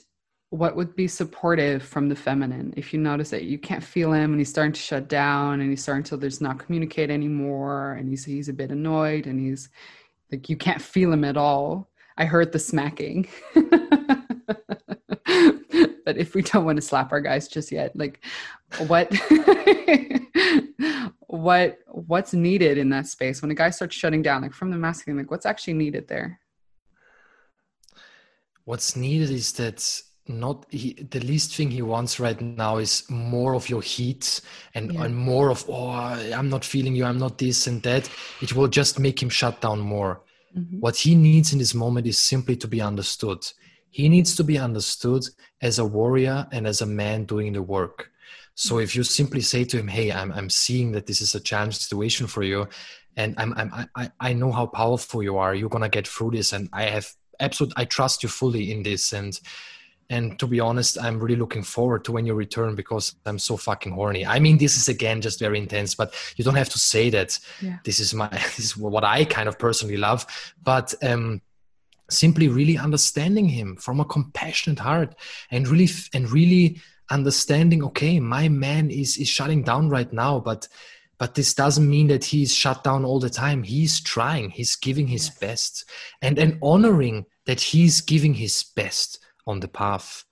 what would be supportive from the feminine? If you notice that you can't feel him and he's starting to shut down and he's starting to there's not communicate anymore and he's he's a bit annoyed and he's like you can't feel him at all. I heard the smacking. [laughs] But if we don't want to slap our guys just yet like what [laughs] what what's needed in that space? When a guy starts shutting down like from the masculine like what's actually needed there? What's needed is that not he, the least thing he wants right now is more of your heat and, yeah. and more of oh i'm not feeling you i'm not this and that it will just make him shut down more mm-hmm. what he needs in this moment is simply to be understood he needs to be understood as a warrior and as a man doing the work so mm-hmm. if you simply say to him hey i'm, I'm seeing that this is a challenge situation for you and I'm, I'm I, I know how powerful you are you're gonna get through this and i have absolute i trust you fully in this and and to be honest i'm really looking forward to when you return because i'm so fucking horny. I mean this is again just very intense but you don't have to say that. Yeah. this is my [laughs] this is what i kind of personally love. But um simply really understanding him from a compassionate heart and really and really understanding okay my man is is shutting down right now but but this doesn't mean that he's shut down all the time. He's trying. He's giving his yes. best. And and honoring that he's giving his best on the path.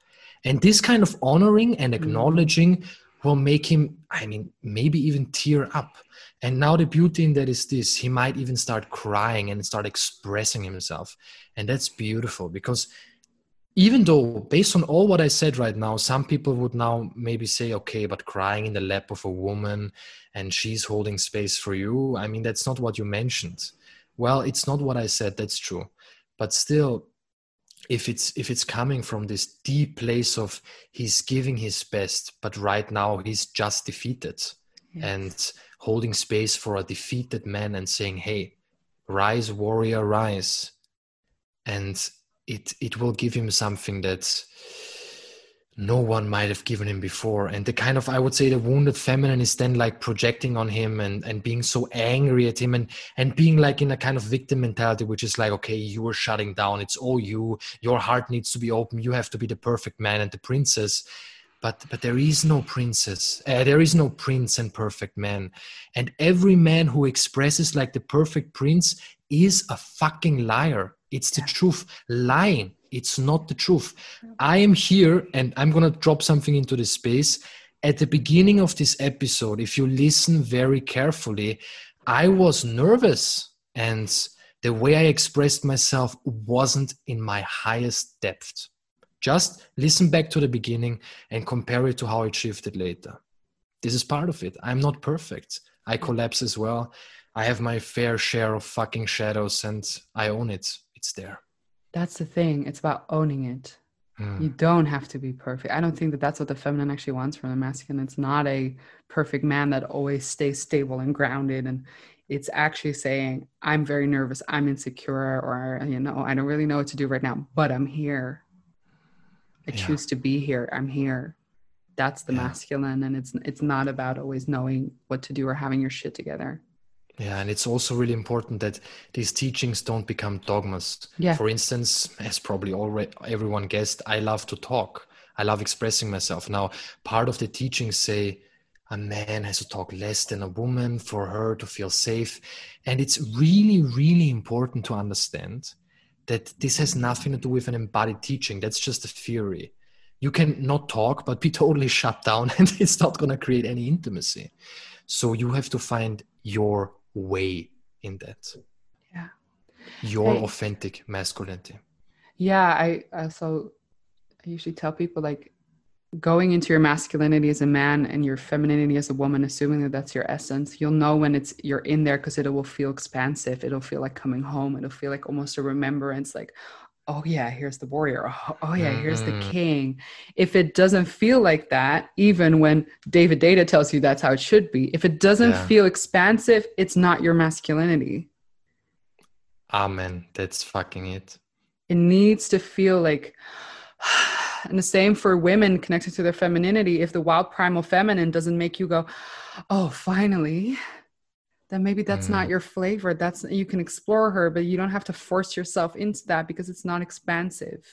And this kind of honoring and mm. acknowledging will make him i mean maybe even tear up. And now the beauty in that is this he might even start crying and start expressing himself. And that's beautiful because even though based on all what i said right now some people would now maybe say okay but crying in the lap of a woman and she's holding space for you i mean that's not what you mentioned. Well it's not what i said that's true. But still if it's if it's coming from this deep place of he's giving his best but right now he's just defeated yes. and holding space for a defeated man and saying hey rise warrior rise and it it will give him something that no one might have given him before. And the kind of i would say the wounded feminine is then like projecting on him and and being so angry at him and and being like in a kind of victim mentality which is like okay you are shutting down. It's all you. Your heart needs to be open. You have to be the perfect man and the princess. But but there is no princess uh, there is no prince and perfect man. And every man who expresses like the perfect prince is a fucking liar. It's the truth. Lying it's not the truth. I am here and I'm going to drop something into the space. At the beginning of this episode, if you listen very carefully, I was nervous and the way I expressed myself wasn't in my highest depth. Just listen back to the beginning and compare it to how it shifted later. This is part of it. I'm not perfect. I mm-hmm. collapse as well. I have my fair share of fucking shadows and I own it. It's there that's the thing it's about owning it mm. you don't have to be perfect i don't think that that's what the feminine actually wants from the masculine it's not a perfect man that always stays stable and grounded and it's actually saying i'm very nervous i'm insecure or you know i don't really know what to do right now but i'm here i yeah. choose to be here i'm here that's the yeah. masculine and it's it's not about always knowing what to do or having your shit together yeah, and it's also really important that these teachings don't become dogmas. Yeah. For instance, as probably already everyone guessed, I love to talk. I love expressing myself. Now, part of the teachings say a man has to talk less than a woman for her to feel safe. And it's really, really important to understand that this has nothing to do with an embodied teaching. That's just a theory. You can not talk, but be [laughs] totally shut down, and it's not going to create any intimacy. So you have to find your way in that yeah. Your authentic masculinity. Yeah i uh, also i usually tell people like going into your masculinity as a man and your femininity as a woman assuming that that's your essence you'll know when it's you're in there because it will feel expansive. It'll feel like coming home. It'll feel like almost a remembrance like oh yeah here's the warrior. Oh, oh yeah here's the mm-hmm. king. If it doesn't feel like that even when David Deida tells you that's how it should be if it doesn't yeah. feel expansive it's not your masculinity. Amen. That's fucking it. It needs to feel like [sighs] and the same for women connected to their femininity. If the wild primal feminine doesn't make you go oh finally then maybe that's mm. not your flavor. That's you can explore her but you don't have to force yourself into that because it's not expansive.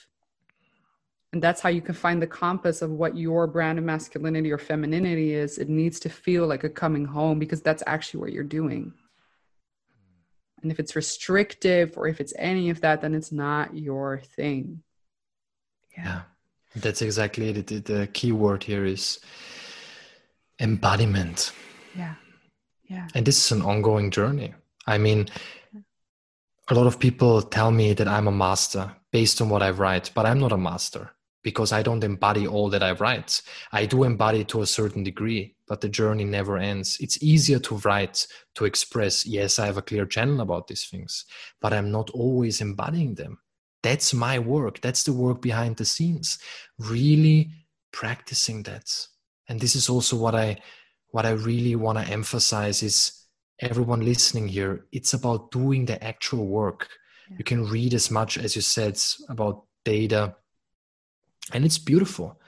And that's how you can find the compass of what your brand of masculinity or femininity is. It needs to feel like a coming home because that's actually what you're doing. And if it's restrictive or if it's any of that then it's not your thing. Yeah, yeah. that's exactly it. The, the key word here is embodiment. Yeah yeah. And this is an ongoing journey. I mean, a lot of people tell me that I'm a master based on what I write, but I'm not a master because I don't embody all that I write. I do embody to a certain degree, but the journey never ends. It's easier to write, to express, yes, I have a clear channel about these things, but I'm not always embodying them. That's my work. That's the work behind the scenes, really practicing that. And this is also what I what I really want to emphasize is everyone listening here, it's about doing the actual work. Yeah. You can read as much as you said about Deida, and it's beautiful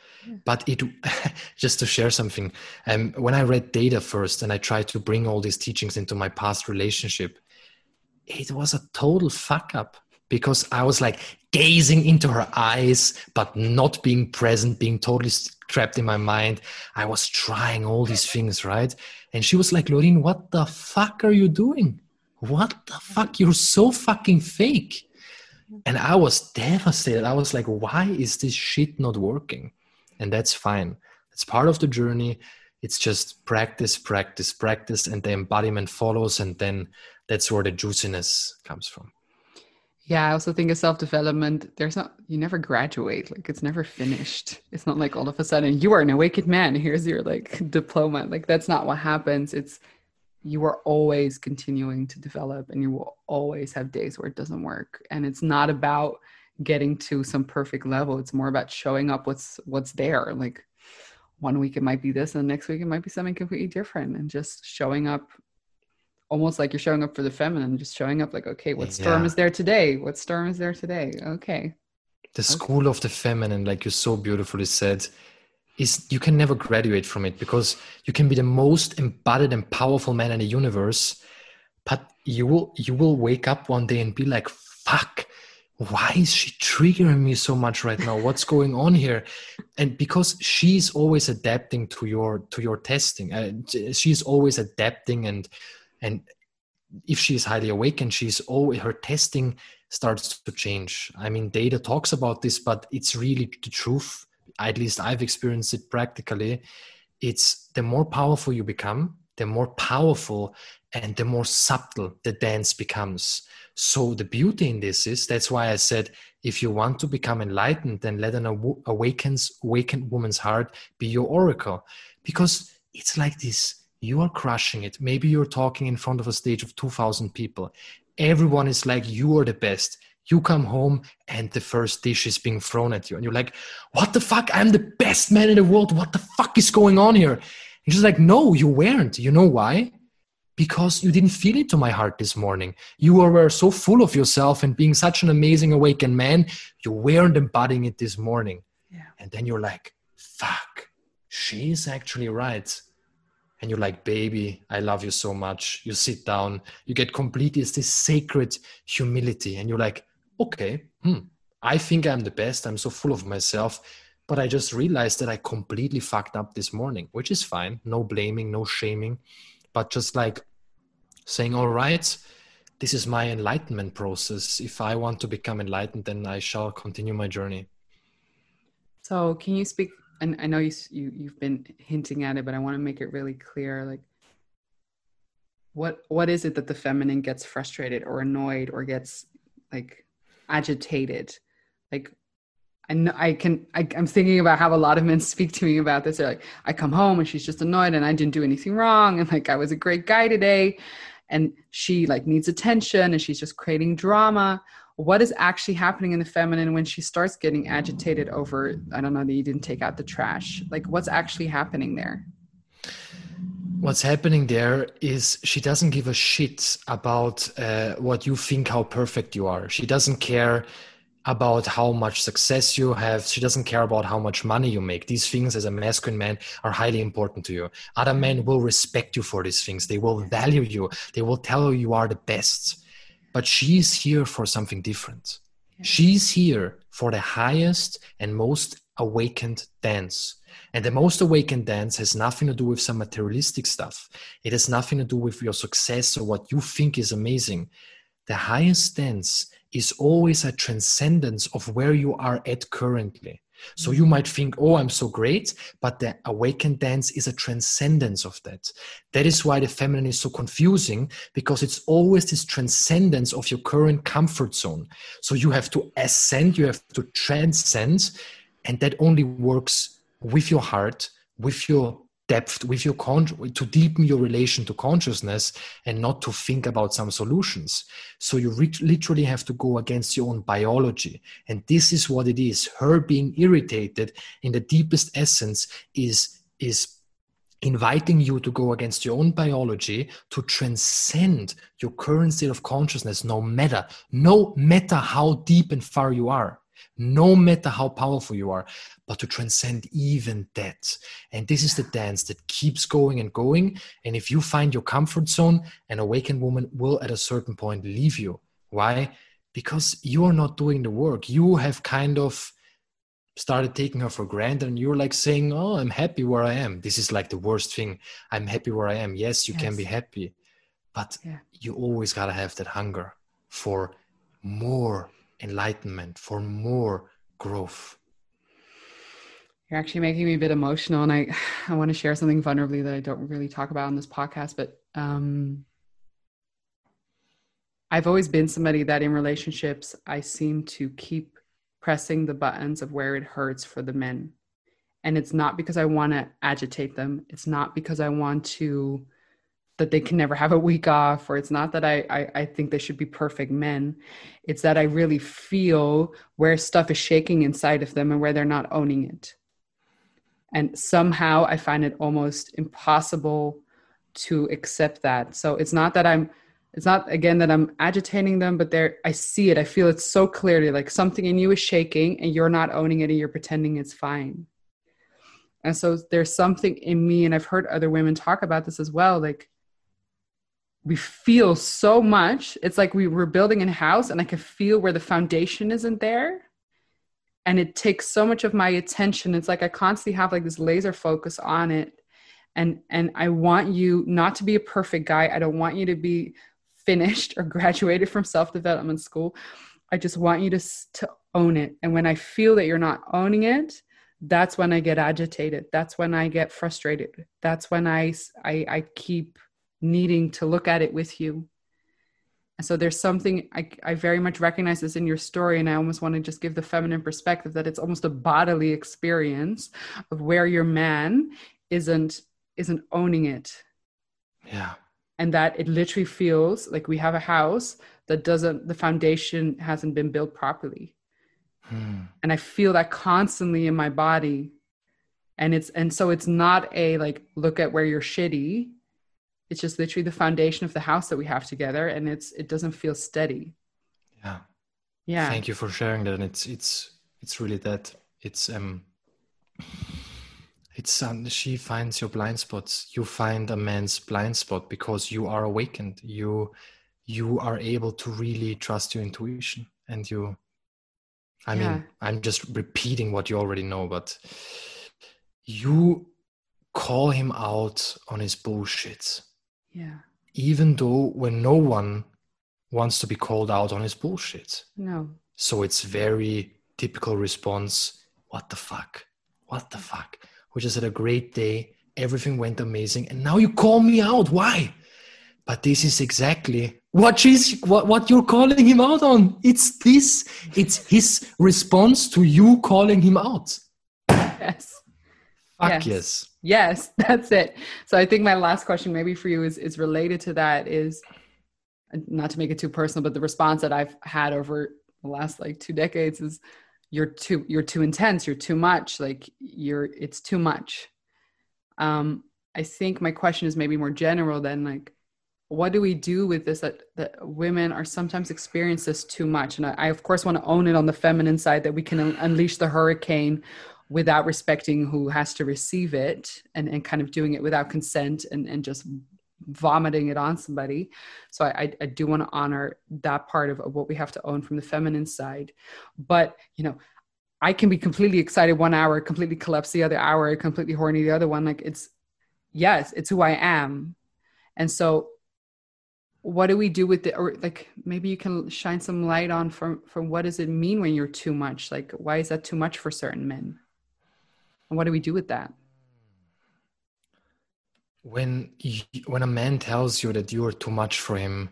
but it [laughs] just to share something um, when i read Deida first and i tried to bring all these teachings into my past relationship it was a total fuck up because i was like gazing into her eyes but not being present being totally trapped in my mind. I was trying all these things right? And she was like Lorin, what the fuck are you doing? What the fuck? You're so fucking fake. And i was devastated. I was like why is this shit not working? And that's fine. It's part of the journey. It's just practice practice practice and the embodiment follows and then that's where the juiciness comes from yeah i also think of self-development there's not you never graduate like it's never finished. It's not like all of a sudden you are an awakened man here's your like [laughs] diploma. Like that's not what happens. It's you are always continuing to develop and you will always have days where it doesn't work. And it's not about getting to some perfect level it's more about showing up what's what's there. Like one week it might be this and the next week it might be something completely different and just showing up almost like you're showing up for the feminine just showing up like okay what storm yeah. is there today? What storm is there today? Okay. The school okay. of the feminine like you so beautifully said is you can never graduate from it because you can be the most embodied and powerful man in the universe but you will you will wake up one day and be like fuck why is she triggering me so much right now? What's going on here? And because she's always adapting to your to your testing uh, she's always adapting and and if she's highly awakened she's always her testing starts to change i mean Deida talks about this but it's really the truth at least I've experienced it practically, it's the more powerful you become, the more powerful and the more subtle the dance becomes. So the beauty in this is that's why I said if you want to become enlightened, then let an aw- awakens awakened woman's heart be your oracle, because it's like this. You are crushing it. Maybe you're talking in front of a stage of 2,000 people. Everyone is like, you are the best. You come home and the first dish is being thrown at you. And you're like what the fuck? I'm the best man in the world. What the fuck is going on here? And she's like no you weren't. You know why? Because you didn't feel it to my heart this morning. You were so full of yourself and being such an amazing awakened man. You weren't embodying it this morning. Yeah. and then you're like fuck. She's actually right and you're like baby i love you so much you sit down you get complete it's this sacred humility and you're like okay, hmm, I think I'm the best. I'm so full of myself. But I just realized that I completely fucked up this morning, which is fine. No blaming, no shaming, but just like saying, all right, this is my enlightenment process. If I want to become enlightened, then I shall continue my journey. So, can you speak? And I know you, you you've been hinting at it, but I want to make it really clear. Like, what what is it that the feminine gets frustrated or annoyed or gets like agitated like I know I can I, am thinking about how a lot of men speak to me about this. They're like, I come home and she's just annoyed and I didn't do anything wrong. And like I was a great guy today. And she like needs attention and she's just creating drama. What is actually happening in the feminine when she starts getting agitated over, I don't know, that you didn't take out the trash? Like what's actually happening there? What's happening there is she doesn't give a shit about uh, what you think, how perfect you are. She doesn't care about how much success you have. She doesn't care about how much money you make. These things, as a masculine man, are highly important to you. Other men will respect you for these things. They will value you. They will tell you you are the best. But she's here for something different. She's here for the highest and most awakened dance. And the most awakened dance has nothing to do with some materialistic stuff. It has nothing to do with your success or what you think is amazing. The highest dance is always a transcendence of where you are at currently. So you might think, oh, I'm so great, but the awakened dance is a transcendence of that. That is why the feminine is so confusing because it's always this transcendence of your current comfort zone. So you have to ascend, you have to transcend, and that only works with your heart, with your depth, with your con- to deepen your relation to consciousness and not to think about some solutions. So you literally have to go against your own biology. And this is what it is. Her being irritated in the deepest essence is, is inviting you to go against your own biology to transcend your current state of consciousness no matter no matter how deep and far you are no matter how powerful you are, but to transcend even that. And this is the dance that keeps going and going. And if you find your comfort zone, an awakened woman will at a certain point leave you. Why? Because you are not doing the work. You have kind of started taking her for granted and you're like saying, Oh, I'm happy where I am. This is like the worst thing. I'm happy where I am. Yes, you yes. can be happy, but yeah. you always got to have that hunger for more enlightenment, for more growth. You're actually making me a bit emotional, and I [sighs] I want to share something vulnerably that I don't really talk about on this podcast. But um, I've always been somebody that in relationships I seem to keep pressing the buttons of where it hurts for the men, and it's not because I want to agitate them. It's not because I want to that they can never have a week off or it's not that I, I, I think they should be perfect men. It's that i really feel where stuff is shaking inside of them and where they're not owning it. And somehow i find it almost impossible to accept that. So it's not that i'm it's not again that i'm agitating them but there i see it. I feel it so clearly like something in you is shaking and you're not owning it and you're pretending it's fine. And so there's something in me and i've heard other women talk about this as well like we feel so much. It's like we were building a house and I could feel where the foundation isn't there. And it takes so much of my attention. It's like I constantly have like this laser focus on it. And and I want you not to be a perfect guy. I don't want you to be finished or [laughs] graduated from self-development school. I just want you to to own it. And when I feel that you're not owning it, that's when I get agitated. That's when I get frustrated. That's when I I, I keep needing to look at it with you. And so there's something I, I very much recognize this in your story, and I almost want to just give the feminine perspective that it's almost a bodily experience of where your man isn't isn't owning it. Yeah. And that it literally feels like we have a house that doesn't the foundation hasn't been built properly. Hmm. And I feel that constantly in my body. And it's and so it's not a like look at where you're shitty it's just literally the foundation of the house that we have together and it's it doesn't feel steady. Yeah. Yeah. Thank you for sharing that and it's it's it's really that. It's um it's um, she finds your blind spots. You find a man's blind spot because you are awakened. You you are able to really trust your intuition and you i yeah. mean i'm just repeating what you already know but you call him out on his bullshit yeah. Even though when no one wants to be called out on his bullshit. No. So it's very typical response. What the fuck? What the fuck? We just had a great day. Everything went amazing. And now you call me out. Why? But this is exactly what she's what, what you're calling him out on. It's this, it's his response to you calling him out. [laughs] Yes. Fuck yes. yes. Yes, [laughs] that's it. So I think my last question maybe for you is is related to that is not to make it too personal, but the response that I've had over the last like two decades is you're too you're too intense, you're too much, like you're it's too much. Um I think my question is maybe more general than like what do we do with this that, that women are sometimes experience this too much and I, I of course want to own it on the feminine side that we can un- unleash the hurricane without respecting who has to receive it and, and kind of doing it without consent and, and just vomiting it on somebody. So I, I do want to honor that part of, what we have to own from the feminine side. But, you know, I can be completely excited one hour, completely collapse the other hour, completely horny the other one. Like it's, yes, it's who I am. And so what do we do with it or like maybe you can shine some light on from from what does it mean when you're too much like why is that too much for certain men and what do we do with that? When you, when a man tells you that you are too much for him,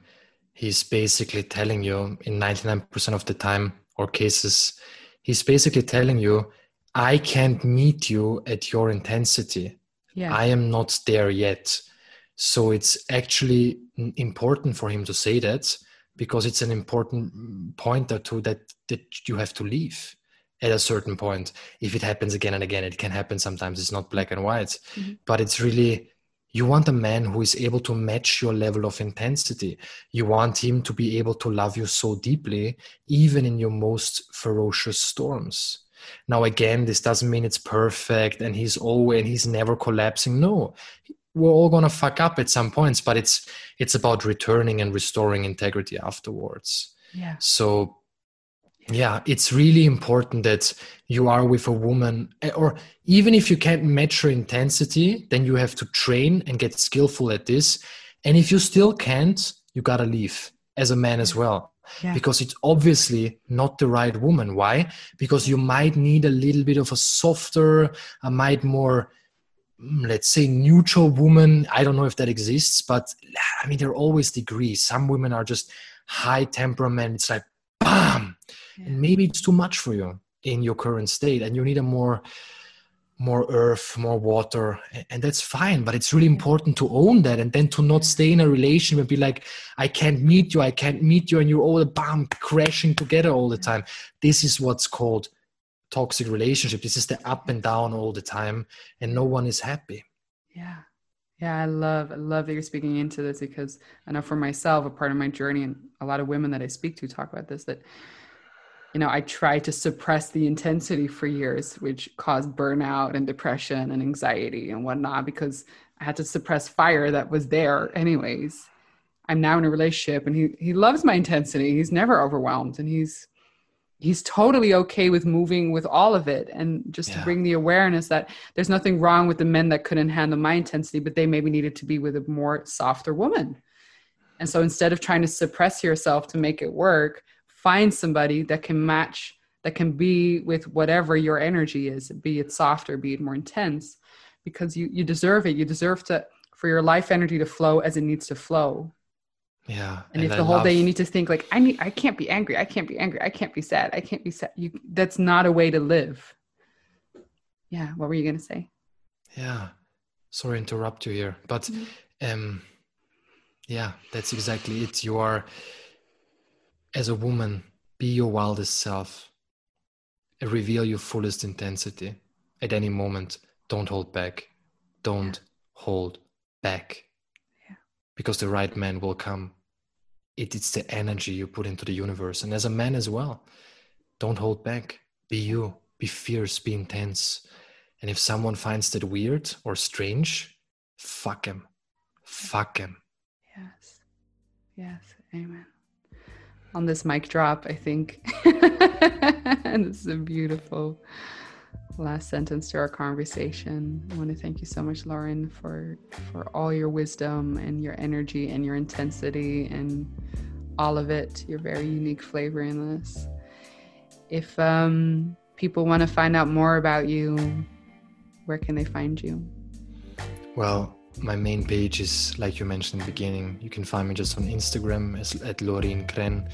he's basically telling you in 99% of the time or cases, he's basically telling you, I can't meet you at your intensity. Yeah. I am not there yet. So it's actually important for him to say that because it's an important pointer to that that you have to leave at a certain point if it happens again and again it can happen sometimes it's not black and white mm-hmm. but it's really You want a man who is able to match your level of intensity. You want him to be able to love you so deeply, even in your most ferocious storms. Now, again, this doesn't mean it's perfect and he's always and he's never collapsing. No, we're all gonna fuck up at some points, but it's it's about returning and restoring integrity afterwards. Yeah. So yeah it's really important that you are with a woman eh, or even if you can't match her intensity then you have to train and get skillful at this. And if you still can't you gotta leave as a man as well yeah. because it's obviously not the right woman. Why? Because you might need a little bit of a softer a might more mm, let's say neutral woman. I don't know if that exists but i mean there are always degrees. Some women are just high temperament. It's like bam yeah. and maybe it's too much for you in your current state and you need a more more earth more water and that's fine but it's really important to own that and then to not stay in a relationship and be like i can't meet you i can't meet you and you're all bam crashing together all the time. This is what's called toxic relationship. This is the up and down all the time and no one is happy. Yeah. Yeah i love i love that you're speaking into this because i know for myself a part of my journey and a lot of women that i speak to talk about this that you know, I tried to suppress the intensity for years, which caused burnout and depression and anxiety and whatnot because I had to suppress fire that was there anyways. I'm now in a relationship and he he loves my intensity. He's never overwhelmed and he's he's totally okay with moving with all of it and just yeah. to bring the awareness that there's nothing wrong with the men that couldn't handle my intensity but they maybe needed to be with a more softer woman. And so instead of trying to suppress yourself to make it work, find somebody that can match that can be with whatever your energy is be it softer be it more intense because you you deserve it. You deserve to for your life energy to flow as it needs to flow. Yeah and, and if I the whole love... day you need to think like i need i can't be angry i can't be angry i can't be sad i can't be sad you that's not a way to live. Yeah what were you going to say? Yeah sorry to interrupt you here but mm-hmm. um yeah that's exactly it. You are as a woman, be your wildest self. Reveal your fullest intensity at any moment. Don't hold back. Don't yeah. hold back. Yeah. Because the right man will come. It, it's the energy you put into the universe. And as a man as well, don't hold back. Be you. Be fierce. Be intense. And if someone finds that weird or strange, fuck him. Fuck him. Yes. Yes. Amen on this mic drop, I think. [laughs] and this is a beautiful last sentence to our conversation. I want to thank you so much, Lorin, for for all your wisdom and your energy and your intensity and all of it. Your very unique flavor in this. If um, people want to find out more about you, where can they find you? Well, my main page is like you mentioned in the beginning you can find me just on instagram as, at Lorin Krenn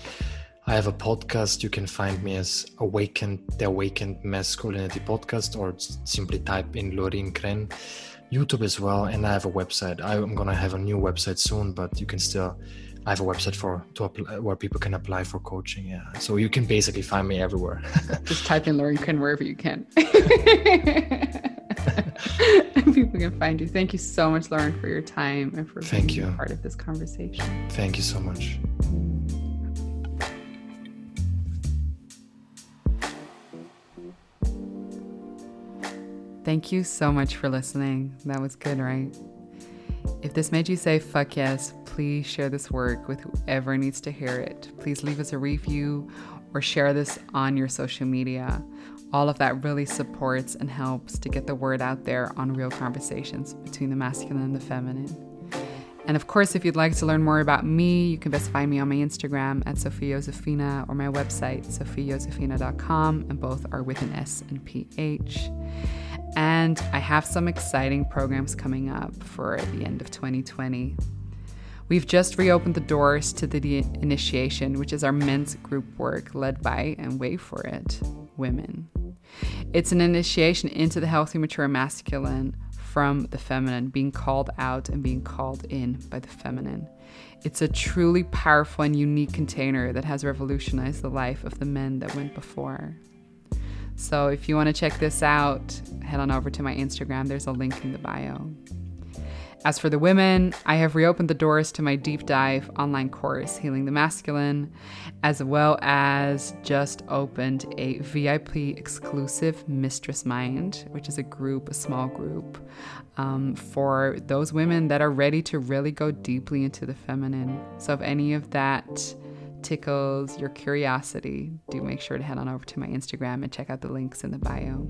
i have a podcast you can find me as awakened the awakened masculinity podcast or simply type in Lorin Krenn youtube as well and i have a website i'm gonna have a new website soon but you can still I have a website for to apply, where people can apply for coaching. Yeah, so you can basically find me everywhere. [laughs] Just type in Lorin Krenn wherever you can. [laughs] [laughs] people can find you. Thank you so much, Lorin, for your time and for Thank being you. part of this conversation. Thank you so much. Thank you so much for listening. That was good, right? If this made you say fuck yes, please share this work with whoever needs to hear it. Please leave us a review or share this on your social media all of that really supports and helps to get the word out there on real conversations between the masculine and the feminine. And of course, if you'd like to learn more about me, you can best find me on my Instagram at Sophia Josefina or my website, sophiajosefina.com, and both are with an S and PH. And I have some exciting programs coming up for the end of 2020. We've just reopened the doors to the initiation, which is our men's group work led by, and wait for it, women. It's an initiation into the healthy, mature masculine from the feminine, being called out and being called in by the feminine. It's a truly powerful and unique container that has revolutionized the life of the men that went before. So if you want to check this out, head on over to my Instagram. There's a link in the bio. As for the women, I have reopened the doors to my deep dive online course, Healing the Masculine, as well as just opened a VIP exclusive Mistress Mind, which is a group, a small group, um, for those women that are ready to really go deeply into the feminine. So, if any of that tickles your curiosity, do make sure to head on over to my Instagram and check out the links in the bio.